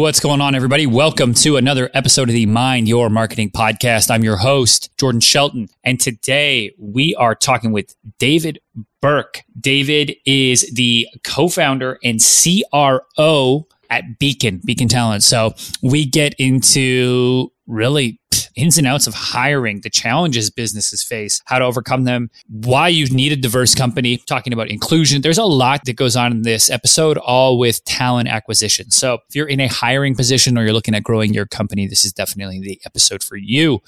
What's going on, everybody? Welcome to another episode of the Mind Your Marketing podcast. I'm your host, Jordan Shelton, and today we are talking with David Burke. David is the co founder and CRO at Beacon, Beacon Talent. So we get into really ins and outs of hiring, the challenges businesses face, how to overcome them, why you need a diverse company, talking about inclusion. There's a lot that goes on in this episode, all with talent acquisition. So if you're in a hiring position or you're looking at growing your company, this is definitely the episode for you.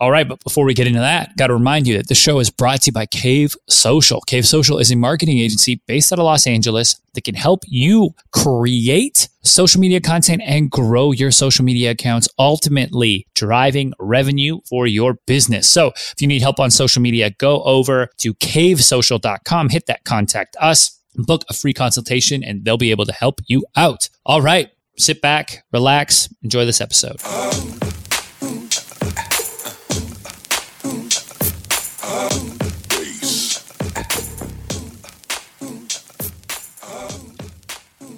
All right, but before we get into that, got to remind you that the show is brought to you by Cave Social. Cave Social is a marketing agency based out of Los Angeles that can help you create social media content and grow your social media accounts, ultimately driving revenue for your business. So if you need help on social media, go over to cavesocial.com, hit that contact us, book a free consultation, and they'll be able to help you out. All right, sit back, relax, enjoy this episode.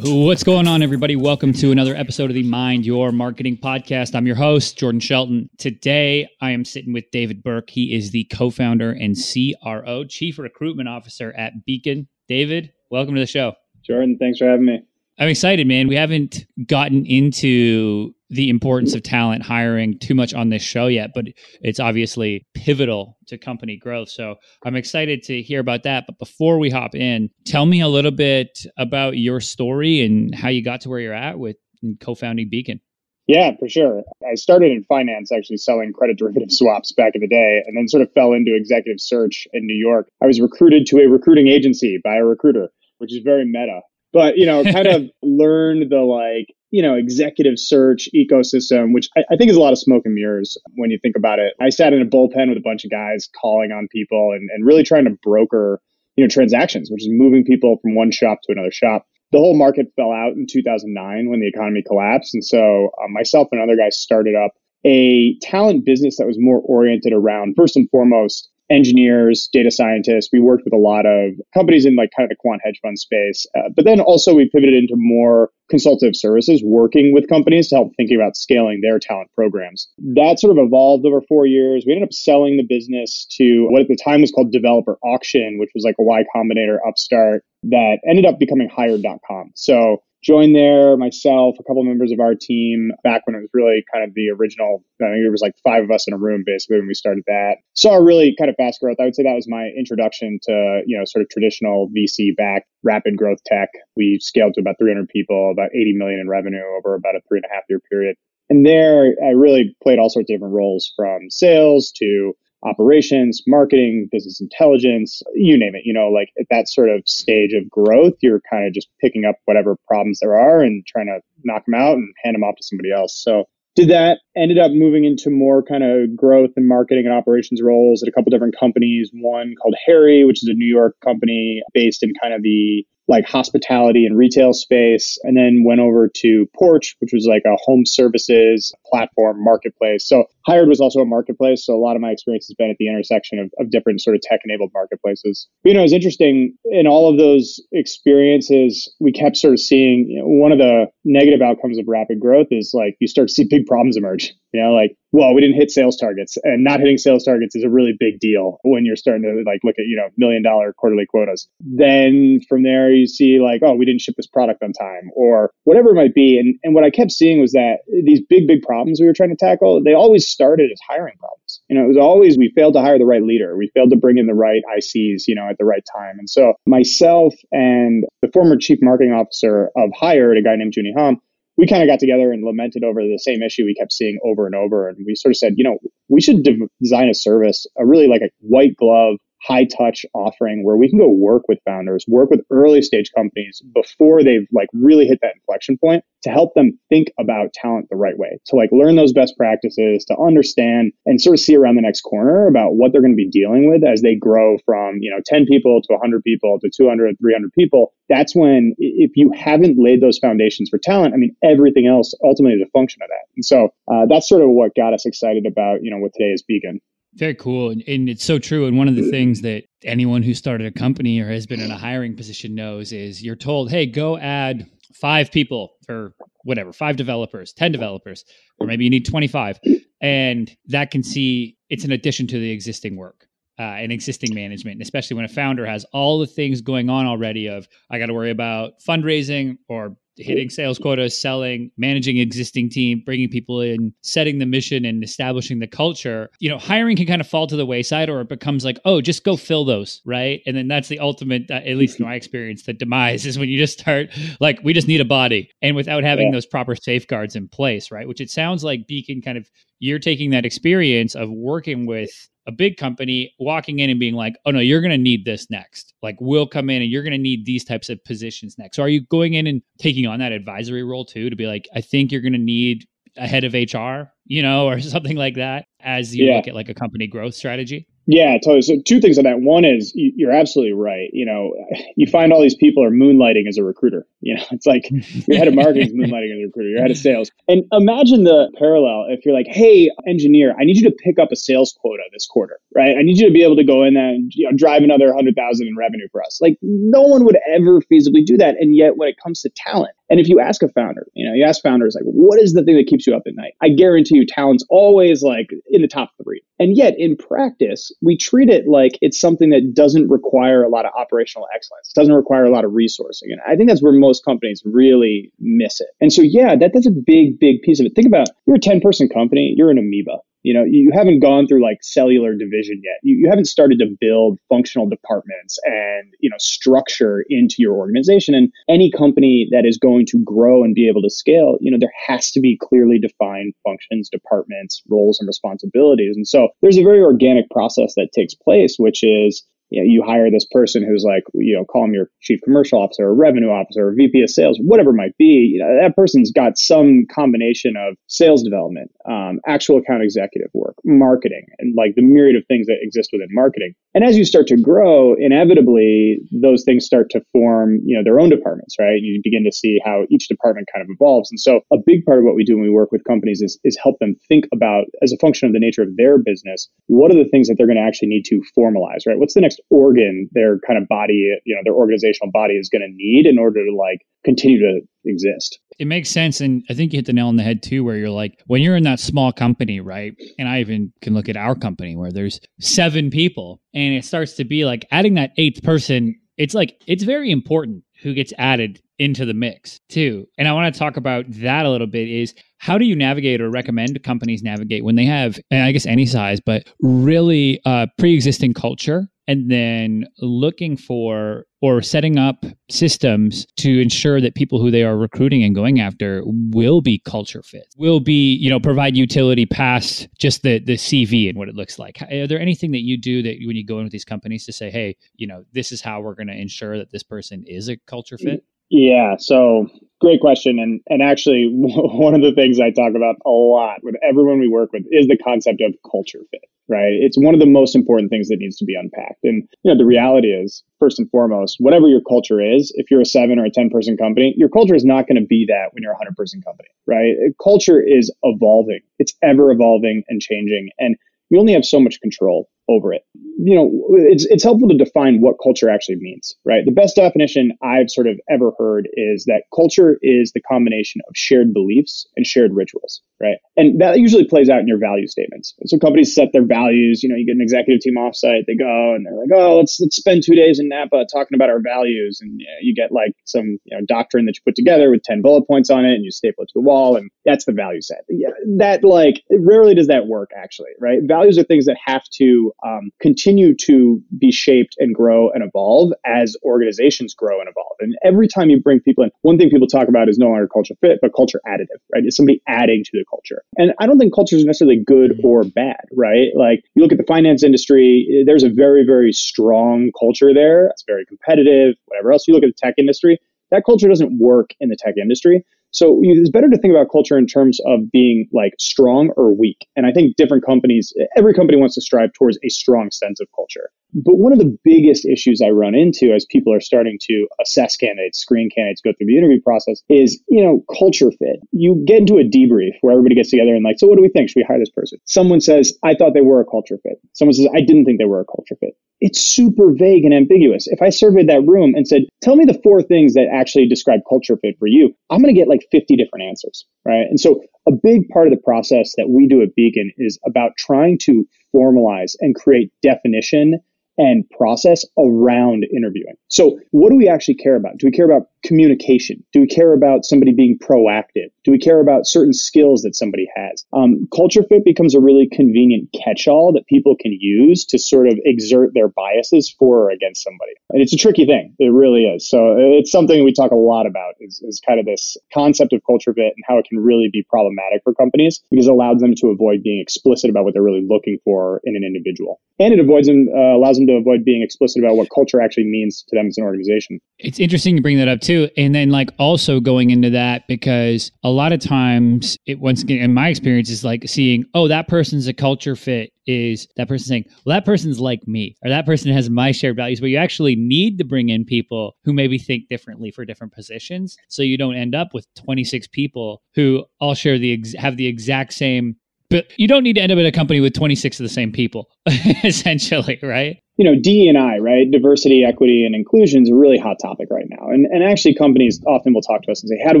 What's going on, everybody? Welcome to another episode of the Mind Your Marketing Podcast. I'm your host, Jordan Shelton. Today, I am sitting with David Burke. He is the co founder and CRO, Chief Recruitment Officer at Beacon. David, welcome to the show. Jordan, thanks for having me. I'm excited, man. We haven't gotten into the importance of talent hiring too much on this show yet, but it's obviously pivotal to company growth. So I'm excited to hear about that. But before we hop in, tell me a little bit about your story and how you got to where you're at with co founding Beacon. Yeah, for sure. I started in finance, actually selling credit derivative swaps back in the day, and then sort of fell into executive search in New York. I was recruited to a recruiting agency by a recruiter, which is very meta but you know kind of learn the like you know executive search ecosystem which I, I, think is a lot of smoke and mirrors when you think about it. I sat in a bullpen with a bunch of guys calling on people and, and really trying to broker you know transactions which is moving people from one shop to another shop. The whole market fell out in 2009 when the economy collapsed. And so uh, myself and other guys started up a talent business that was more oriented around first and foremost engineers, data scientists. We worked with a lot of companies in like kind of the quant hedge fund space. Uh, but then also we pivoted into more consultative services, working with companies to help thinking about scaling their talent programs. That sort of evolved over four years. We ended up selling the business to what at the time was called Developer Auction, which was like a Y Combinator upstart that ended up becoming hired.com. So joined there myself, a couple members of our team back when it was really kind of the original. I think it was like five of us in a room basically when we started that. Saw a really kind of fast growth. I would say that was my introduction to you know sort of traditional VC back rapid growth tech. We scaled to about 300 people, about 80 million in revenue over about a three and a half year period. And there, I really played all sorts of different roles from sales to operations, marketing, business intelligence, you name it. You know, like at that sort of stage of growth, you're kind of just picking up whatever problems there are and trying to knock them out and hand them off to somebody else. So did that, ended up moving into more kind of growth and marketing and operations roles at a couple different companies. One called Harri, which is a New York company based in kind of the like hospitality and retail space, and then went over to Porch, which was like a home services platform marketplace. So Hired was also a marketplace. So a lot of my experience has been at the intersection of, of different sort of tech enabled marketplaces. But, you know, it's interesting in all of those experiences, we kept sort of seeing you know, one of the negative outcomes of rapid growth is like you start to see big problems emerge. You know, like, well, we didn't hit sales targets and not hitting sales targets is a really big deal when you're starting to like look at, you know, million dollar quarterly quotas. Then from there you see like, oh, we didn't ship this product on time or whatever it might be. And, and what I kept seeing was that these big, big problems we were trying to tackle, they always started as hiring problems. You know, it was always we failed to hire the right leader. We failed to bring in the right ICs, you know, at the right time. And so myself and the former chief marketing officer of Hired, a guy named Junie Hom, we kind of got together and lamented over the same issue we kept seeing over and over. And we sort of said, you know, we should de- design a service, a really like a white glove high touch offering where we can go work with founders, work with early stage companies before they've like really hit that inflection point to help them think about talent the right way, to like learn those best practices, to understand and sort of see around the next corner about what they're going to be dealing with as they grow from, you know, 10 people to 100 people to 200, 300 people. That's when if you haven't laid those foundations for talent, I mean, everything else ultimately is a function of that. And so uh, that's sort of what got us excited about, you know, what today is Beacon. Very cool. And, and, it's so true. And one of the things that anyone who started a company or has been in a hiring position knows is you're told, hey, go add five people or whatever, five developers, 10 developers, or maybe you need 25. And that can see it's an addition to the existing work. Uh, and existing management, especially when a founder has all the things going on already of I got to worry about fundraising or hitting sales quotas, selling, managing existing team, bringing people in, setting the mission and establishing the culture, you know, hiring can kind of fall to the wayside or it becomes like, oh, just go fill those, right? And then that's the ultimate, uh, at least in my experience, the demise is when you just start like, we just need a body. And without having yeah. those proper safeguards in place, right? Which it sounds like Beacon kind of, you're taking that experience of working with a big company walking in and being like, oh no, you're going to need this next. Like we'll come in and you're going to need these types of positions next. So are you going in and taking on that advisory role too to be like, I think you're going to need a head of HR, you know, or something like that as you yeah. look at like a company growth strategy? Yeah, totally. So two things on that. One is you're absolutely right. You know, you find all these people are moonlighting as a recruiter. You know, it's like your head of marketing is moonlighting as a recruiter, your head of sales. And imagine the parallel if you're like, hey, engineer, I need you to pick up a sales quota this quarter, right? I need you to be able to go in there and you know, drive another hundred thousand in revenue for us. Like no one would ever feasibly do that. And yet when it comes to talent, and if you ask a founder, you know, you ask founders like, what is the thing that keeps you up at night? I guarantee you talent's always like in the top three. And yet in practice, we treat it like it's something that doesn't require a lot of operational excellence, doesn't require a lot of resourcing. And I think that's where most companies really miss it. And so, yeah, that, that's a big, big piece of it. Think about you're a 10 person company, you're an amoeba. You know, you haven't gone through like cellular division yet. You, you haven't started to build functional departments and, you know, structure into your organization. And any company that is going to grow and be able to scale, you know, there has to be clearly defined functions, departments, roles, and responsibilities. And so there's a very organic process that takes place, which is you, know, you hire this person who's like, you know, call him your chief commercial officer or revenue officer or VP of sales, whatever it might be. You know, that person's got some combination of sales development, um, actual account executive work, marketing, and like the myriad of things that exist within marketing. And as you start to grow, inevitably those things start to form, you know, their own departments, right? You begin to see how each department kind of evolves. And so a big part of what we do when we work with companies is, is help them think about, as a function of the nature of their business, what are the things that they're going to actually need to formalize, right? What's the next organ their kind of body, you know, their organizational body is going to need in order to like continue to exist. It makes sense. And I think you hit the nail on the head too, where you're like, when you're in that small company, right? And I even can look at our company where there's seven people and it starts to be like adding that eighth person. It's like, it's very important who gets added into the mix too. And I want to talk about that a little bit is how do you navigate or recommend companies navigate when they have, I guess any size, but really uh, pre-existing culture and then looking for or setting up systems to ensure that people who they are recruiting and going after will be culture fit will be you know provide utility past just the the cv and what it looks like. Are there anything that you do that when you go in with these companies to say hey you know this is how we're going to ensure that this person is a culture fit yeah so great question and and actually one of the things i talk about a lot with everyone we work with is the concept of culture fit right? It's one of the most important things that needs to be unpacked. And you know, the reality is, first and foremost, whatever your culture is, if you're a seven or a 10 person company, your culture is not going to be that when you're a 100 person company, right? Culture is evolving, it's ever evolving and changing. And you only have so much control over it. You know, it's it's helpful to define what culture actually means, right? The best definition I've sort of ever heard is that culture is the combination of shared beliefs and shared rituals, right? And that usually plays out in your value statements. So companies set their values. You know, you get an executive team offsite, they go and they're like, "Oh, let's let's spend two days in Napa talking about our values," and you, get like some you know doctrine that you put together with ten bullet points on it, and you staple it to the wall, and that's the value set. Yeah, that like rarely does that work actually, right? Values are things that have to um, continue to be shaped and grow and evolve as organizations grow and evolve. And every time you bring people in, one thing people talk about is no longer culture fit, but culture additive, right? It's somebody adding to the culture. And I don't think culture is necessarily good mm-hmm. or bad, right? Like you look at the finance industry, there's a very, very strong culture there. It's very competitive, whatever else. You look at the tech industry, that culture doesn't work in the tech industry. So it's better to think about culture in terms of being like strong or weak. And I think different companies, every company wants to strive towards a strong sense of culture. But one of the biggest issues I run into as people are starting to assess candidates, screen candidates, go through the interview process is, you know, culture fit. You get into a debrief where everybody gets together and like, so what do we think? Should we hire this person? Someone says, I thought they were a culture fit. Someone says, I didn't think they were a culture fit. It's super vague and ambiguous. If I surveyed that room and said, tell me the four things that actually describe culture fit for you, I'm going to get like 50 different answers, right? And so a big part of the process that we do at Beacon is about trying to formalize and create definition and process around interviewing. So, what do we actually care about? Do we care about communication? Do we care about somebody being proactive? Do we care about certain skills that somebody has? Um, culture fit becomes a really convenient catch all that people can use to sort of exert their biases for or against somebody. And it's a tricky thing. It really is. So it's something we talk a lot about is, is kind of this concept of culture fit and how it can really be problematic for companies because it allows them to avoid being explicit about what they're really looking for in an individual. And it avoids them, uh, allows them to avoid being explicit about what culture actually means to them as an organization. It's interesting to bring that up too. And then like also going into that because a lot of times it once again in my experience is like seeing, oh, that person's a culture fit is that person saying, well, that person's like me, or that person has my shared values, but you actually need to bring in people who maybe think differently for different positions. So you don't end up with 26 people who all share the, ex- have the exact same but you don't need to end up in a company with 26 of the same people essentially right you know, DE&I, right? Diversity, equity, and inclusion is a really hot topic right now. And, and actually companies often will talk to us and say, how do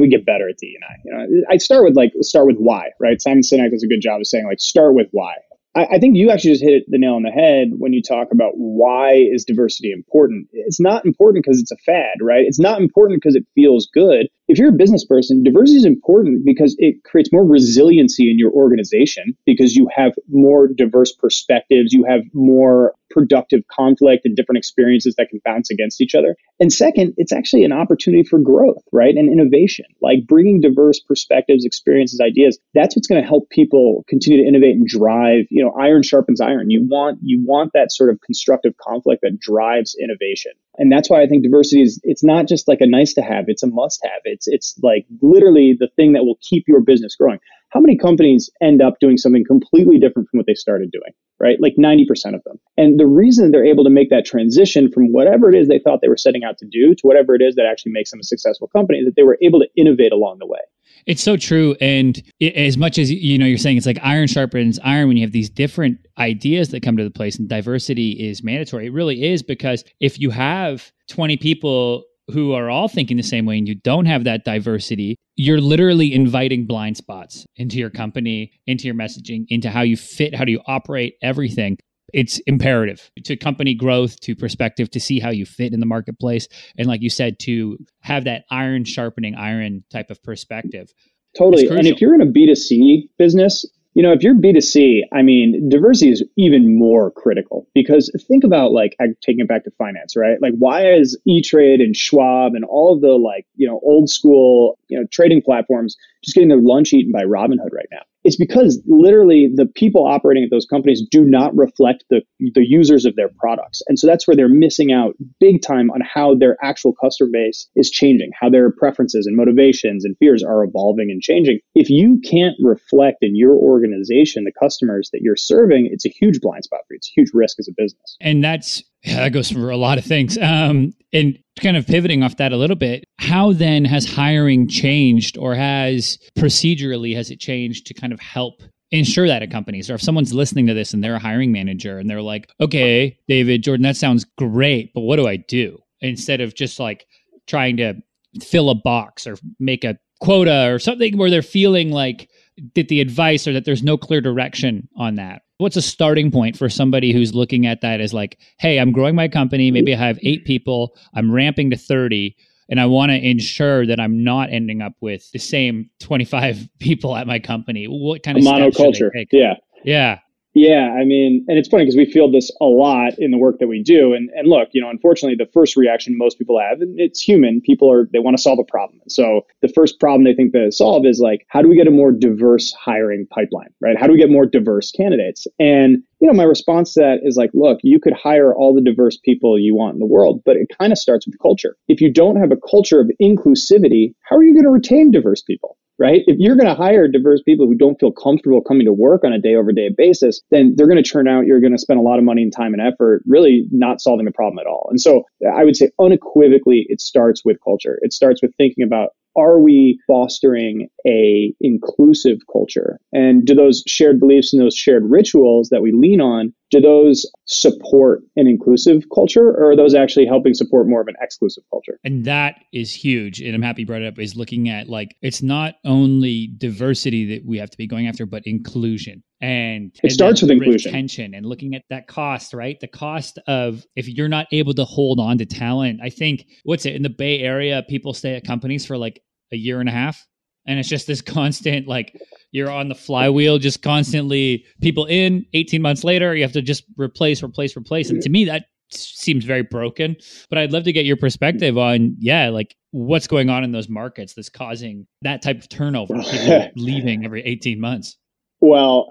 we get better at DE&I? You know, I start with like, start with why, right? Simon Sinek does a good job of saying like, start with why. I, I think you actually just hit the nail on the head when you talk about why is diversity important. It's not important because it's a fad, right? It's not important because it feels good. If you're a business person, diversity is important because it creates more resiliency in your organization because you have more diverse perspectives, you have more productive conflict and different experiences that can bounce against each other. And second, it's actually an opportunity for growth, right? And innovation, like bringing diverse perspectives, experiences, ideas. That's what's going to help people continue to innovate and drive, you know, iron sharpens iron. You want, you want that sort of constructive conflict that drives innovation. And that's why I think diversity is, it's not just like a nice to have, it's a must have. It's, it's like literally the thing that will keep your business growing. How many companies end up doing something completely different from what they started doing? right? Like 90% of them. And the reason they're able to make that transition from whatever it is they thought they were setting out to do to whatever it is that actually makes them a successful company is that they were able to innovate along the way. It's so true. And it, as much as, you know, you're saying it's like iron sharpens iron when you have these different ideas that come to the place and diversity is mandatory. It really is because if you have 20 people who are all thinking the same way and you don't have that diversity, you're literally inviting blind spots into your company, into your messaging, into how you fit, how do you operate, everything. It's imperative to company growth, to perspective, to see how you fit in the marketplace. And like you said, to have that iron sharpening iron type of perspective. Totally. And if you're in a B2C business, you know, if you're B2C, I mean, diversity is even more critical because think about like taking it back to finance, right? Like why is E-Trade and Schwab and all of the like, you know, old school, you know, trading platforms just getting their lunch eaten by Robinhood right now? It's because literally the people operating at those companies do not reflect the, the users of their products. And so that's where they're missing out big time on how their actual customer base is changing, how their preferences and motivations and fears are evolving and changing. If you can't reflect in your organization the customers that you're serving, it's a huge blind spot for you. It's a huge risk as a business. And that's yeah, that goes for a lot of things. Um, and kind of pivoting off that a little bit, how then has hiring changed or has procedurally has it changed to kind of help ensure that at companies or if someone's listening to this and they're a hiring manager and they're like okay david jordan that sounds great but what do i do? Instead of just like trying to fill a box or make a quota or something where they're feeling like that the advice or that there's no clear direction on that what's a starting point for somebody who's looking at that as like hey i'm growing my company maybe i have eight people i'm ramping to 30 and i want to ensure that i'm not ending up with the same 25 people at my company? What kind of monoculture. yeah. Yeah yeah, I mean, and it's funny because we feel this a lot in the work that we do. And and look, you know, unfortunately, the first reaction most people have, and it's human, people are they want to solve a problem. So the first problem they think to solve is like, how do we get a more diverse hiring pipeline, right? How do we get more diverse candidates? And you know, my response to that is like, look, you could hire all the diverse people you want in the world, but it kind of starts with culture. If you don't have a culture of inclusivity, how are you going to retain diverse people? Right? If you're going to hire diverse people who don't feel comfortable coming to work on a day over day basis, then they're going to turn out, you're going to spend a lot of money and time and effort really not solving the problem at all. And so I would say unequivocally, it starts with culture. It starts with thinking about are we fostering a inclusive culture and do those shared beliefs and those shared rituals that we lean on do those support an inclusive culture or are those actually helping support more of an exclusive culture? And that is huge and i'm happy you brought it up is looking at like it's not only diversity that we have to be going after but inclusion. And it and starts with inclusion. retention and looking at that cost right? The cost of if you're not able to hold on to talent i think what's it in the bay area people stay at companies for like a year and a half and it's just this constant like you're on the flywheel just constantly people in 18 months later you have to just replace replace replace and to me that seems very broken but i'd love to get your perspective on yeah like what's going on in those markets that's causing that type of turnover people leaving every 18 months well,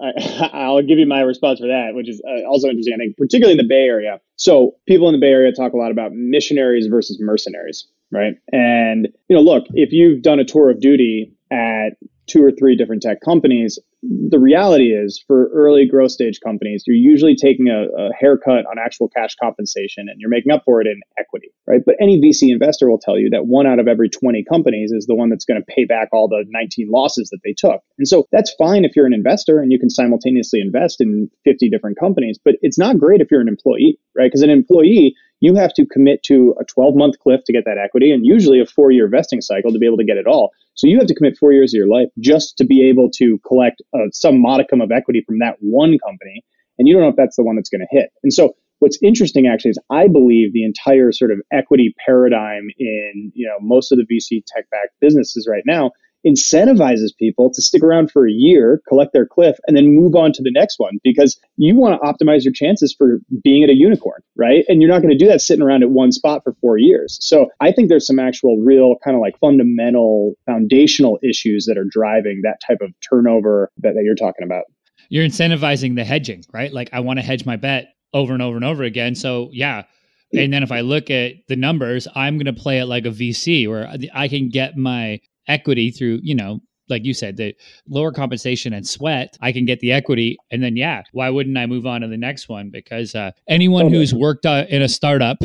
I, will give you my response for that, which is uh, also interesting. I think, particularly in the Bay Area. So, people in the Bay Area talk a lot about missionaries versus mercenaries right? And you know, look, if you've done a tour of duty at two or three different tech companies, the reality is for early growth stage companies, you're usually taking a, a, haircut on actual cash compensation and you're making up for it in equity, right? But any VC investor will tell you that one out of every 20 companies is the one that's going to pay back all the 19 losses that they took. And so that's fine if you're an investor and you can simultaneously invest in 50 different companies, but it's not great if you're an employee, right? Because an employee, you have to commit to a 12 month cliff to get that equity and usually a four year vesting cycle to be able to get it all. So you have to commit four years of your life just to be able to collect uh, some modicum of equity from that one company. And you don't know if that's the one that's going to hit. And so what's interesting actually is I believe the entire sort of equity paradigm in, you know, most of the VC tech backed businesses right now incentivizes people to stick around for a year, collect their cliff, and then move on to the next one because you want to optimize your chances for being at a unicorn, right? And you're not going to do that sitting around at one spot for four years. So I think there's some actual real kind of like fundamental foundational issues that are driving that type of turnover that, that you're talking about. You're incentivizing the hedging, right? Like I want to hedge my bet over and over and over again. So yeah, and then if I look at the numbers, I'm going to play it like a VC where I can get my equity through, you know, like you said, the lower compensation and sweat, I can get the equity. And then, yeah, why wouldn't I move on to the next one? Because uh, anyone who's worked uh, in a startup,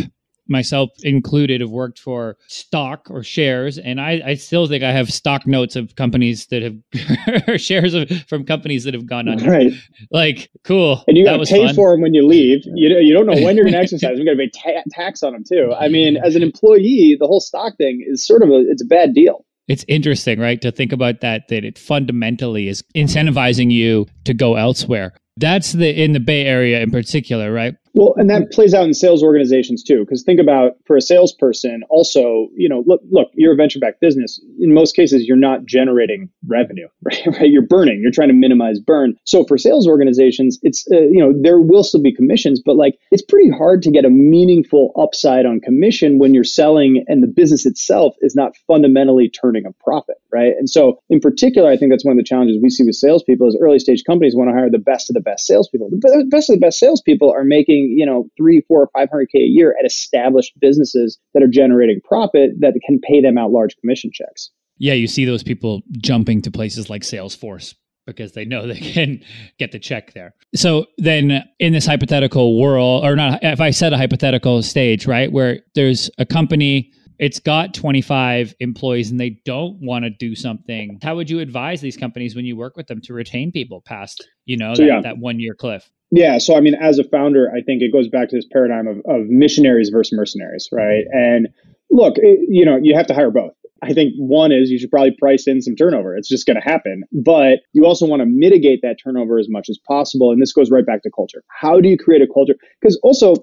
myself included, have worked for stock or shares. And I, I still think I have stock notes of companies that have, shares of, from companies that have gone under. Right. Like, cool. And you got to pay fun. for them when you leave. You, you don't know when you're going to exercise. You're going to pay ta- tax on them too. I mean, as an employee, the whole stock thing is sort of a, it's a bad deal it's interesting, right? To think about that, that it fundamentally is incentivizing you to go elsewhere. That's the in the Bay Area in particular, right? Well, and that plays out in sales organizations too. Because think about for a salesperson, also, you know, look, look, you're a venture backed business. In most cases, you're not generating revenue, right? right? You're burning. You're trying to minimize burn. So for sales organizations, it's uh, you know there will still be commissions, but like it's pretty hard to get a meaningful upside on commission when you're selling and the business itself is not fundamentally turning a profit, right? And so in particular, I think that's one of the challenges we see with salespeople is early stage companies want to hire the best of the best salespeople. The best of the best salespeople are making making, you know, three, four, or 500K a year at established businesses that are generating profit that can pay them out large commission checks. Yeah, you see those people jumping to places like Salesforce because they know they can get the check there. So then in this hypothetical world, or not, if I set a hypothetical stage, right, where there's a company, it's got 25 employees and they don't want to do something, how would you advise these companies when you work with them to retain people past, you know, so, that, yeah. that one year cliff? Yeah, so I mean, as a founder, I think it goes back to this paradigm of, of missionaries versus mercenaries, right? Mm-hmm. And look, it, you know, you have to hire both. I think one is you should probably price in some turnover. It's just going to happen. But you also want to mitigate that turnover as much as possible. And this goes right back to culture. How do you create a culture? Because also,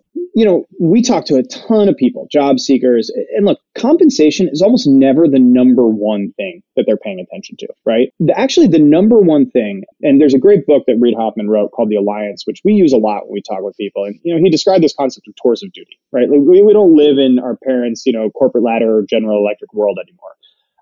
you know, we talk to a ton of people, job seekers. And look, compensation is almost never the number one thing that they're paying attention to, right? The, actually, the number one thing, and there's a great book that Reid Hoffman wrote called The Alliance, which we use a lot when we talk with people. And, you know, he described this concept of tours of duty, right? Like we, we don't live in our parents', you know, corporate ladder or General Electric world anymore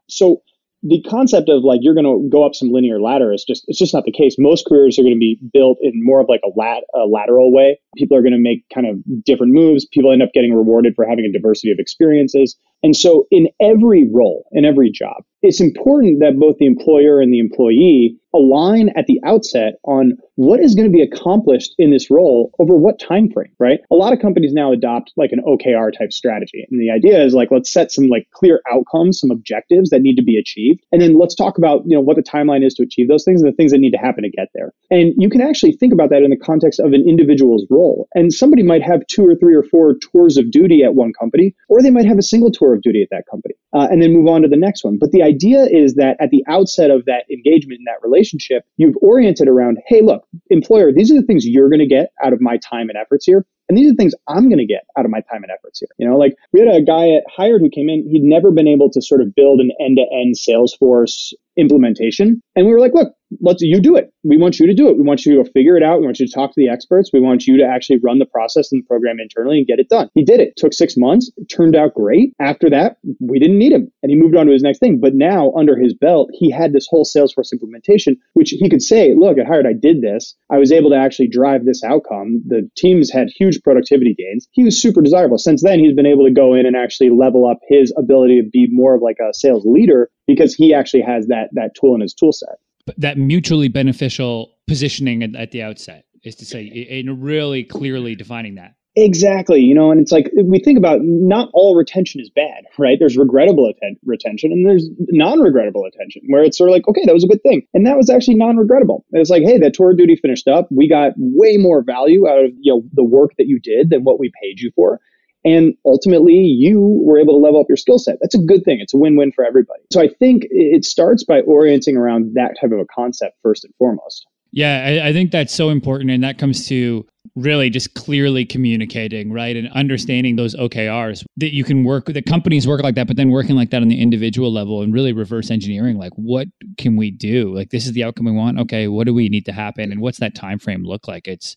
so the concept of like you're going to go up some linear ladder is just it's just not the case. Most careers are going to be built in more of like a, lat, a lateral way. People are going to make kind of different moves. People end up getting rewarded for having a diversity of experiences. And so in every role, in every job, it's important that both the employer and the employee align at the outset on what is going to be accomplished in this role over what time frame right? A lot of companies now adopt like an okr type strategy and the idea is like let's set some like clear outcomes some objectives that need to be achieved and then let's talk about you know what the timeline is to achieve those things and the things that need to happen to get there. And you can actually think about that in the context of an individual's role and somebody might have two or three or four tours of duty at one company or they might have a single tour of duty at that company uh, and then move on to the next one. But the idea is that at the outset of that engagement in that relationship you've oriented around, hey, look, employer, these are the things you're going to get out of my time and efforts here. And these are the things I'm going to get out of my time and efforts here. You know, like we had a guy at Hired who came in, he'd never been able to sort of build an end to end Salesforce implementation. And we were like, look, let's you do it. We want you to do it. We want you to figure it out. We want you to talk to the experts. We want you to actually run the process and the program internally and get it done. He did it. it took six months. It turned out great. After that, we didn't need him and he moved on to his next thing. But now under his belt, he had this whole Salesforce implementation, which he could say, look, at Hired, I did this. I was able to actually drive this outcome. The teams had huge productivity gains. He was super desirable. Since then, he's been able to go in and actually level up his ability to be more of like a sales leader because he actually has that that tool in his tool set that mutually beneficial positioning at, at the outset is to say and really clearly defining that Exactly. You know, and it's like we think about not all retention is bad, right? There's regrettable atten- retention and there's non regrettable attention where it's sort of like, okay, that was a good thing. And that was actually non regrettable. It's like, hey, that tour duty finished up. We got way more value out of you know the work that you did than what we paid you for. And ultimately, you were able to level up your skill set. That's a good thing. It's a win win for everybody. So I think it starts by orienting around that type of a concept first and foremost. Yeah, I, I, think that's so important. And that comes to really just clearly communicating, right? And understanding those OKRs that you can work, that companies work like that, but then working like that on the individual level and really reverse engineering, like what can we do? Like this is the outcome we want. Okay, what do we need to happen? And what's that time frame look like? It's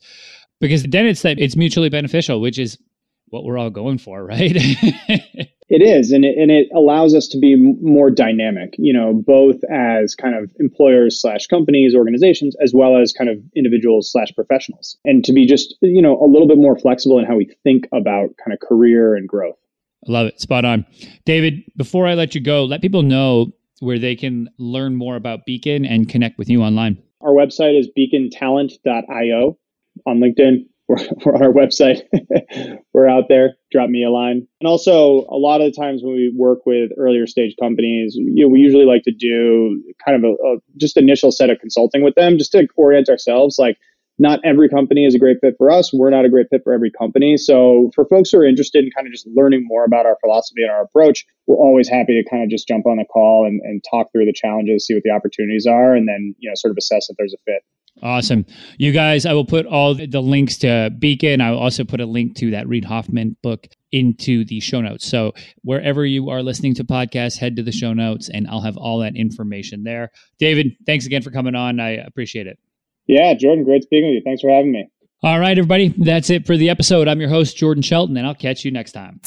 because then it's that it's mutually beneficial, which is what we're all going for, right? it is, and it, and it allows us to be more dynamic, you know, both as kind of employers slash companies, organizations, as well as kind of individuals slash professionals, and to be just, you know, a little bit more flexible in how we think about kind of career and growth. I love it. Spot on. David, before I let you go, let people know where they can learn more about Beacon and connect with you online. Our website is beacontalent.io on LinkedIn, we're, we're on our website. we're out there. Drop me a line. And also, a lot of the times when we work with earlier stage companies, you know, we usually like to do kind of a, a just initial set of consulting with them, just to orient ourselves. Like, not every company is a great fit for us. We're not a great fit for every company. So for folks who are interested in kind of just learning more about our philosophy and our approach, we're always happy to kind of just jump on the call and, and talk through the challenges, see what the opportunities are, and then, you know, sort of assess if there's a fit. Awesome. You guys, I will put all the links to Beacon. I will also put a link to that Reid Hoffman book into the show notes. So wherever you are listening to podcasts, head to the show notes and I'll have all that information there. David, thanks again for coming on. I appreciate it. Yeah, Jordan, great speaking with you. Thanks for having me. All right, everybody. That's it for the episode. I'm your host, Jordan Shelton, and I'll catch you next time.